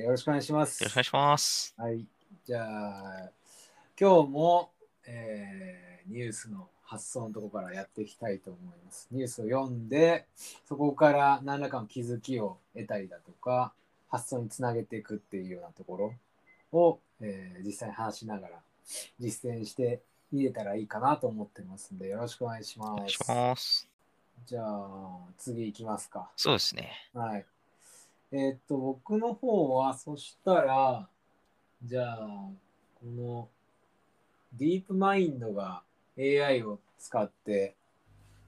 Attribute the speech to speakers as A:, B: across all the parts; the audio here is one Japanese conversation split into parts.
A: よろしくお願いします。
B: よろしくお願いします。
A: はい。じゃあ、今日も、えーニュースの発想のところからやっていきたいと思います。ニュースを読んで、そこから何らかの気づきを得たりだとか、発想につなげていくっていうようなところを、えー実際に話しながら実践して見れたらいいかなと思ってますんで、よろしくお願いします。
B: ます。
A: じゃあ、次いきますか。
B: そうですね。
A: はい。えーっと、僕の方は、そしたら、じゃあ、この、ディープマインドが AI を使って、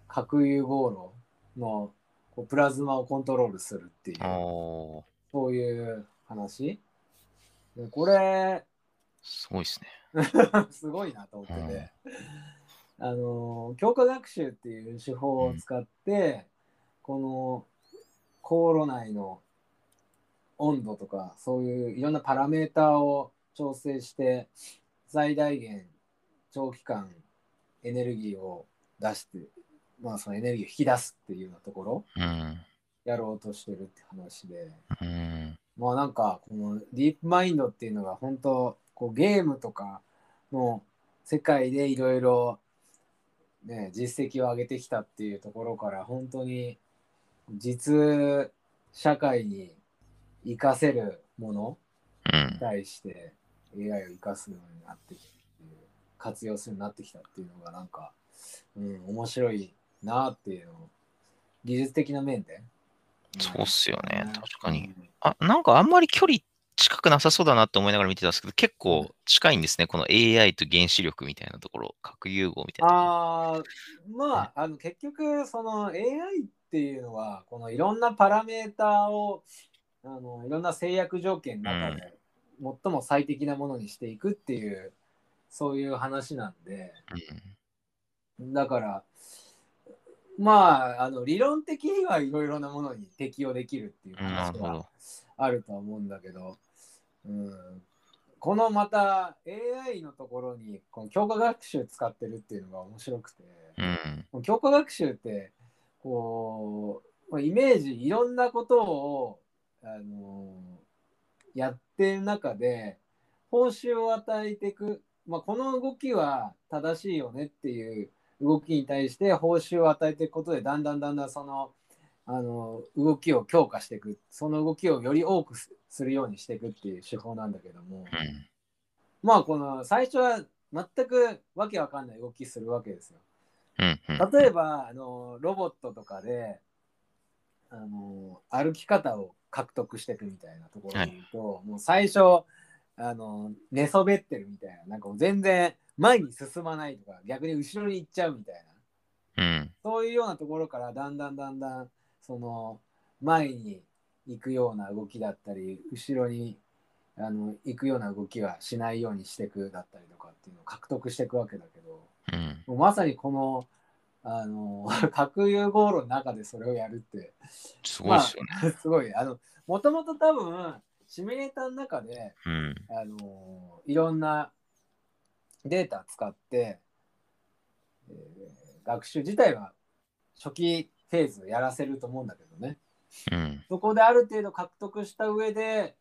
A: 核融合炉のこうプラズマをコントロールするっていう、そういう話。でこれ、
B: すごいですね。
A: すごいなと思ってて、あの強化学習っていう手法を使って、この航路内の温度とかそういういろんなパラメーターを調整して最大限長期間エネルギーを出してまあそのエネルギーを引き出すっていうようなところ。やろうとしてるって話で。
B: うん。
A: まあなんかこのディープマインドっていうのが本当こうゲームとかの世界でいろいろね実績を上げてきたっていうところから本当に実社会に活かせるもの
B: うん
A: に。対して AI を生かすようになってきて活用するようになってきたっていうのがなんか、うん、面白いなっていうのを技術的な面で。
B: そうっすよね
A: うん
B: 確かに
A: うん
B: あ、なんかあんまり距離近くなさそうだなって思いながら見てたんですけど、結構近いんですね。この AI と原子力みたいなところ、核融合みたいな。
A: あーまああの結局その AI っていうのはこのいろんなパラメーターをあのいろんな制約条件の中で最も最適なものにしていくっていうそういう話なんでだからまああの理論的にはいろいろなものに適用できるっていう話は。あるとは思うんだけど、うん、このまた AI のところにこの強化学習使ってるっていうのが面白くて、
B: うん。
A: 強化学習ってこうイメージいろんなことを、あのやってる中で報酬を与えていく、まあ、この動きは正しいよねっていう動きに対して報酬を与えていくことでだんだんだんだんそのあの動きを強化していくその動きをより多くすするようにしていくっていう手法なんだけども、
B: うん。
A: まあこの最初は全くわけわかんない動きするわけですよ。例えばあのロボットとかであの歩き方を獲得していくみたいなところで言うと、もう最初あの寝そべってるみたいななんかもう全然前に進まないとか逆に後ろに行っちゃうみたいな
B: うん。
A: そういうようなところからだんだんだんだんその前に行くような動きだったり後ろにあの行くような動きはしないようにしていくだったりとかっていうのを獲得していくわけだけど
B: うん。
A: もうまさにこのあの 核融合炉の中でそれをやるって
B: すごいですよね。
A: まあ、すごいあのもともと多分シミュレーターの中で
B: うん。
A: あのいろんなデータ使って、えー学習自体は初期フェーズやらせると思うんだけどね
B: うん。
A: そこである程度獲得した上で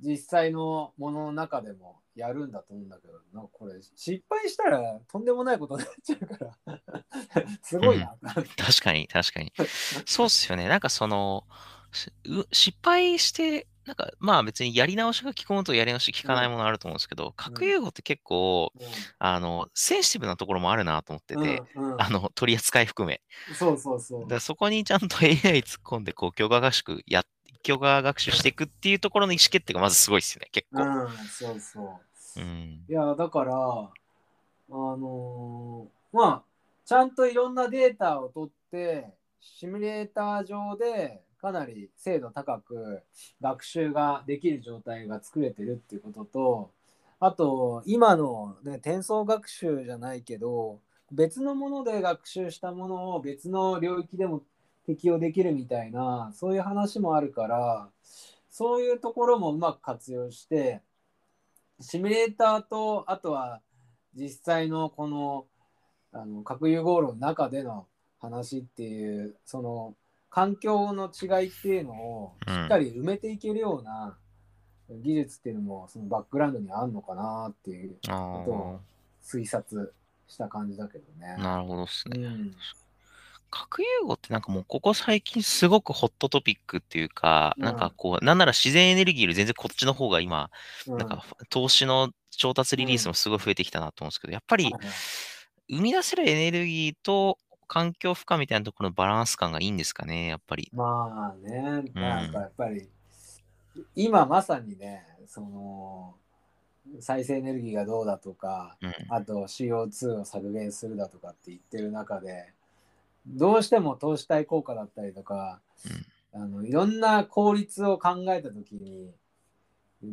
A: 実際のものの中でもやるんだと思うんだけどなこれ失敗したらとんでもないことになっちゃうから すごいな、
B: 確かに、確かに。そうっすよね。なんかその、失敗して、なんかまあ別にやり直しが効くものとやり直し効かないものあると思うんですけど、核融合って結構、あの、センシティブなところもあるなと思ってて、
A: うんうん
B: あの、取り扱い含め。
A: そうそうそう
B: だそこにちゃんと AI 突っ込んで、こう、強化学習や、強化学習していくっていうところの意思決定がまずすごいですよね、結構。
A: うんそうそう
B: うん。
A: いやだからあのーまあちゃんといろんなデータを取ってシミュレーター上でかなり精度高く学習ができる状態が作れてるっていうこととあと今の、ね、転送学習じゃないけど別のもので学習したものを別の領域でも適用できるみたいなそういう話もあるからそういうところもうまく活用してシミュレーターとあとは実際のこのあの核融合炉の中での話っていうその環境の違いっていうのをしっかり埋めていけるような、技術っていうのもそのバックグラウンドにあんのかなっていうことを推察した感じだけどね。
B: なるほどっすね。
A: うん
B: 核融合ってなんかもうここ最近すごくホットトピックっていうか、
A: うん。
B: なんかこう、なんなら自然エネルギーより全然こっちの方が今、
A: うん。
B: なんか投資の調達リリースもすごい増えてきたなと思うんですけど、やっぱり生み出せるエネルギーと環境負荷みたいなところのバランス感がいいんですかね、やっぱり。
A: まあね、
B: うん。
A: なんかやっぱり、今まさにね、その、再生エネルギーがどうだとか、
B: うん。
A: あと CO2 を削減するだとかって言ってる中で、どうしても投資対効果だったりとか、あのいろんな効率を考えたときに、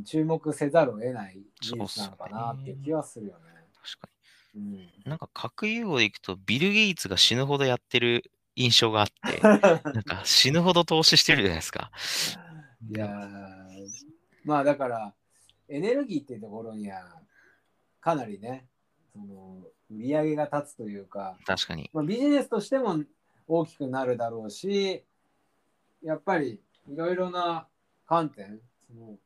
A: 注目せざるを得ない技術なのかなっていう気はするよね。
B: 確か
A: うん
B: に。なんか核融合でいくと、ビル・ゲイツが死ぬほどやってる印象があって、なんか死ぬほど投資してるじゃないですか。
A: いやーまあだからエネルギーっていうところにはかなりねその売り上げが立つというか、
B: 確かに。
A: まあ、ビジネスとしても大きくなるだろうしやっぱりいろいろな観点その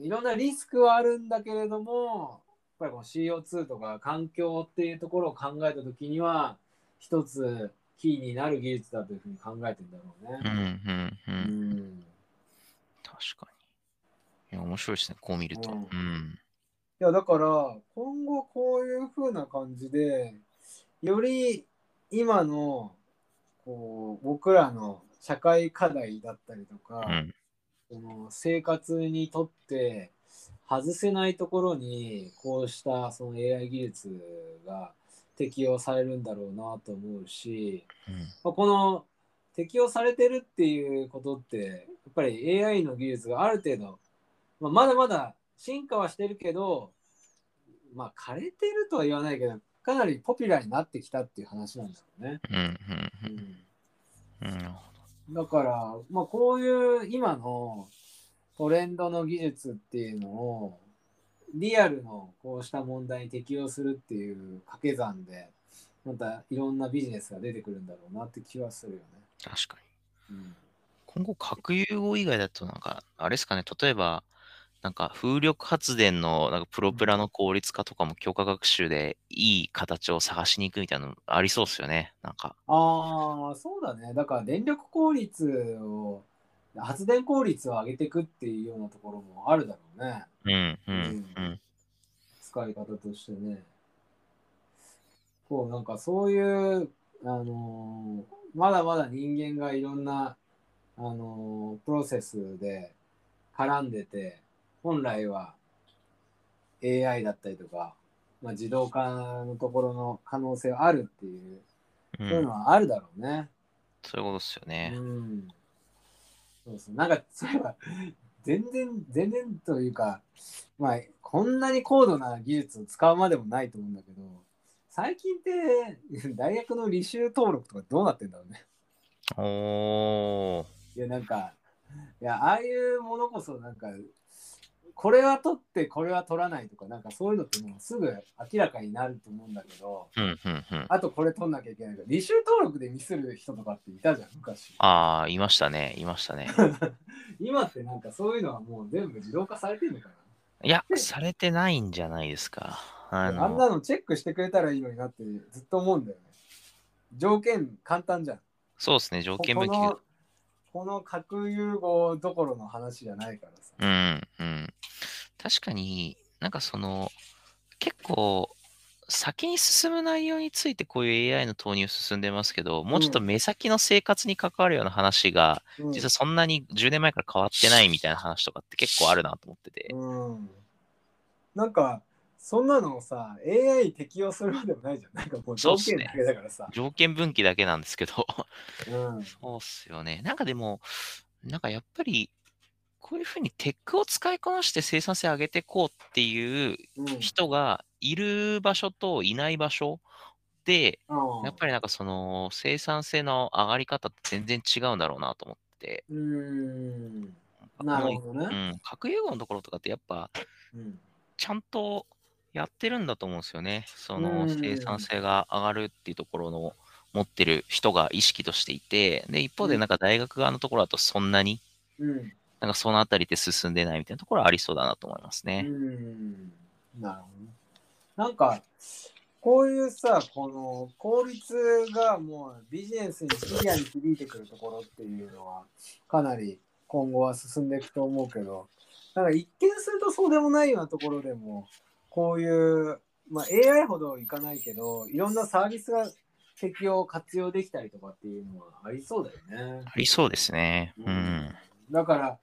A: いろんなリスクはあるんだけれどもやっぱりこの CO2 とか環境っていうところを考えた時には一つキーになる技術だというふうに考えてんだろう
B: うん、う
A: ね。
B: ん、う。
A: うんん
B: 確かに。いや、面白いですね、こう見ると。
A: う
B: うんん。
A: いやだから今後こういう風な感じでより今のこう僕らの社会課題だったりとか、
B: うん。
A: その生活にとって外せないところにこうしたその AI 技術が適用されるんだろうなと思うし、
B: うん。
A: まあこの適用されてるっていうことってやっぱり AI の技術がある程度、まあ、まだまだ進化はしてるけどまあ枯れてるとは言わないけどかなりポピュラーになってきたっていう話なんだろうね。
B: うん。うん。
A: うん
B: うん。なるほ
A: だから、まあ、こういう今のトレンドの技術っていうのをリアルのこうした問題に適用するっていう掛け算でまたいろんなビジネスが出てくるんだろうなって気はするよね。
B: ど確かに。
A: うん
B: 今後、核融合以外だと、なんか、あれですかね、例えば、なんか風力発電のなんかプロペラの効率化とかも強化学習でいい形を探しに行くみたいなのありそうですよね。なんか。
A: ああ、そうだね。だから電力効率を、発電効率を上げていくっていうようなところもあるだろうね。
B: うん、う、
A: うん
B: うん。
A: 使い方としてね。こう、なんかそういう、あのーまだまだ人間がいろんな、あのープロセスで絡んでて、本来は AI だったりとか、まあ、自動化のところの可能性はあるっていう、
B: う
A: そういうんのはあるだろうね。
B: そういうことですよね。
A: うん。そうそう。なんか、そういえば、全然、全然というか、まあ、こんなに高度な技術を使うまでもないと思うんだけど、最近って、大学の履修登録とかどうなってんだろうね。
B: おー。
A: いや、なんか、いや、ああいうものこそ、なんか、これは取って、これは取らないとか、なんかそういうのってもうすぐ明らかになると思うんだけど、
B: うん、うん、うん。
A: あとこれ取んなきゃいけないから、履修登録でミスる人とかっていたじゃん、昔。
B: ああ、いましたね、いましたね。
A: 今ってなんかそういうのはもう全部自動化されてるのか
B: いや、されてないんじゃないですか。あ
A: ん
B: の、
A: なのチェックしてくれたらいいのになってずっと思うんだよね。条件簡単じゃん。
B: そうですね、条
A: こ
B: 件分岐。
A: このこの核融合どころの話じゃないからさ。
B: うん、うん。確かになんかその、結構、先に進む内容についてこういう AI の投入進んでますけど、もうちょっと目先の生活に関わるような話が、
A: うん
B: 実はそんなに10年前から変わってないみたいな話とかって結構あるなと思ってて。
A: うん。なんか、そんなのをさ、AI 適用するまでもないじゃん。なんかもう条件だけだからさ。
B: 条件分岐だけなんですけど、
A: うん。
B: そうっすよね。なんかでも、なんかやっぱり、こういうふうにテックを使いこなして生産性上げていこうっていう
A: うん。
B: 人がいる場所といない場所で、
A: うん
B: やっぱりなんかその生産性の上がり方って全然違うんだろうなと思って。
A: うーん。なるほど
B: う
A: ね。
B: ん、核融合のところとかってやっぱ
A: うん。
B: ちゃんとやってるんだと思うんですよね。そ
A: うん
B: の生産性が上がるっていうところの持ってる人が意識としていて、で、一方でなんか大学側のところだとそんなに
A: うん。
B: なんかそのあたりで進んでないみたいなところはありそうだなと思います
A: う
B: ね。
A: ん。なるほどね。なんか、こういうさ、この効率がもうビジネスにシビアに響いてくるところっていうのは、かなり今後は進んでいくと思うけど、なんか一見するとそうでもないようなところでも、こういう、まあ、AI ほどいかないけど、いろんなサービスが適用、活用できたりとかっていうのはありそうだよね。
B: ありそうですね。うん。
A: だから、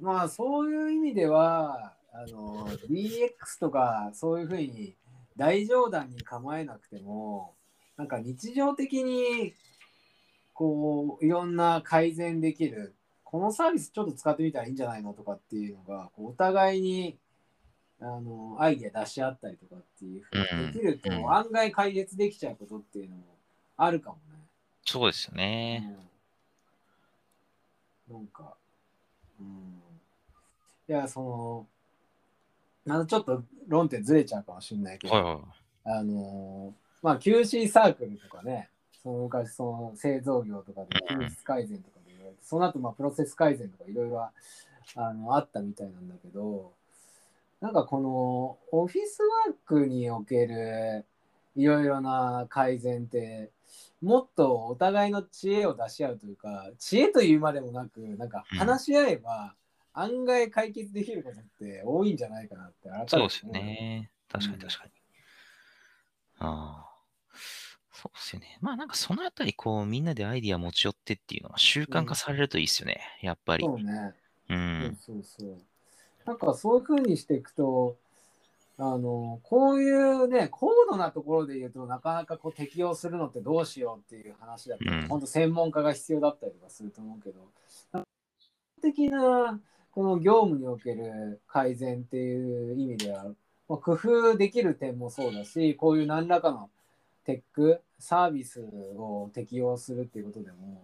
A: まあそういう意味では、あの DX とかそういうふうに大冗談に構えなくても、なんか日常的にこういろんな改善できる、このサービスちょっと使ってみたらいいんじゃないのとかっていうのが、こうお互いにあのアイデア出し合ったりとかっていうふうにできると、
B: うんうん
A: 案外解決できちゃうことっていうのもあるかもね。
B: そうですよね。
A: うんなんか、うん。いや、その、あの、ちょっと論点ずれちゃうかもしれないけど、
B: はいはい。
A: あのーまあ、QC サークルとかね、その昔、その製造業とかで品質改善とかで言われて、その後、まあ、プロセス改善とかいろいろあのあったみたいなんだけど、なんかこのオフィスワークにおけるいろいろな改善って、もっとお互いの知恵を出し合うというか、知恵というまでもなく、なんか話し合えば、案外解決できることって多いんじゃないかなって改めて
B: そうですよね。確かに確かに。ああ。そうですよね。まあなんかそのあたりこうみんなでアイディア持ち寄ってっていうのが習慣化されるといいですよね。やっぱり。
A: そうね。
B: うん。
A: そうそうそう。なんかそういうふうにしていくと、あの、こういうね、高度なところで言うとなかなかこう適用するのってどうしようっていう話だったり、
B: うん
A: 本当専門家が必要だったりとかすると思うけど、的なこの業務における改善っていう意味では、まあ、工夫できる点もそうだし、こういう何らかのテック、サービスを適用するっていうことでも、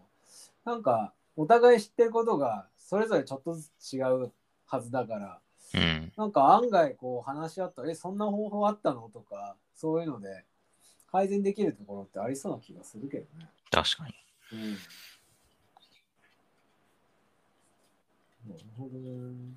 A: なんかお互い知ってることがそれぞれちょっとずつ違うはずだから、
B: うん。
A: なんか案外こう話し合ったら、え、そんな方法あったのとか、そういうので改善できるところってありそうな気がするけどね。
B: 確かに。
A: うん。なるほどね。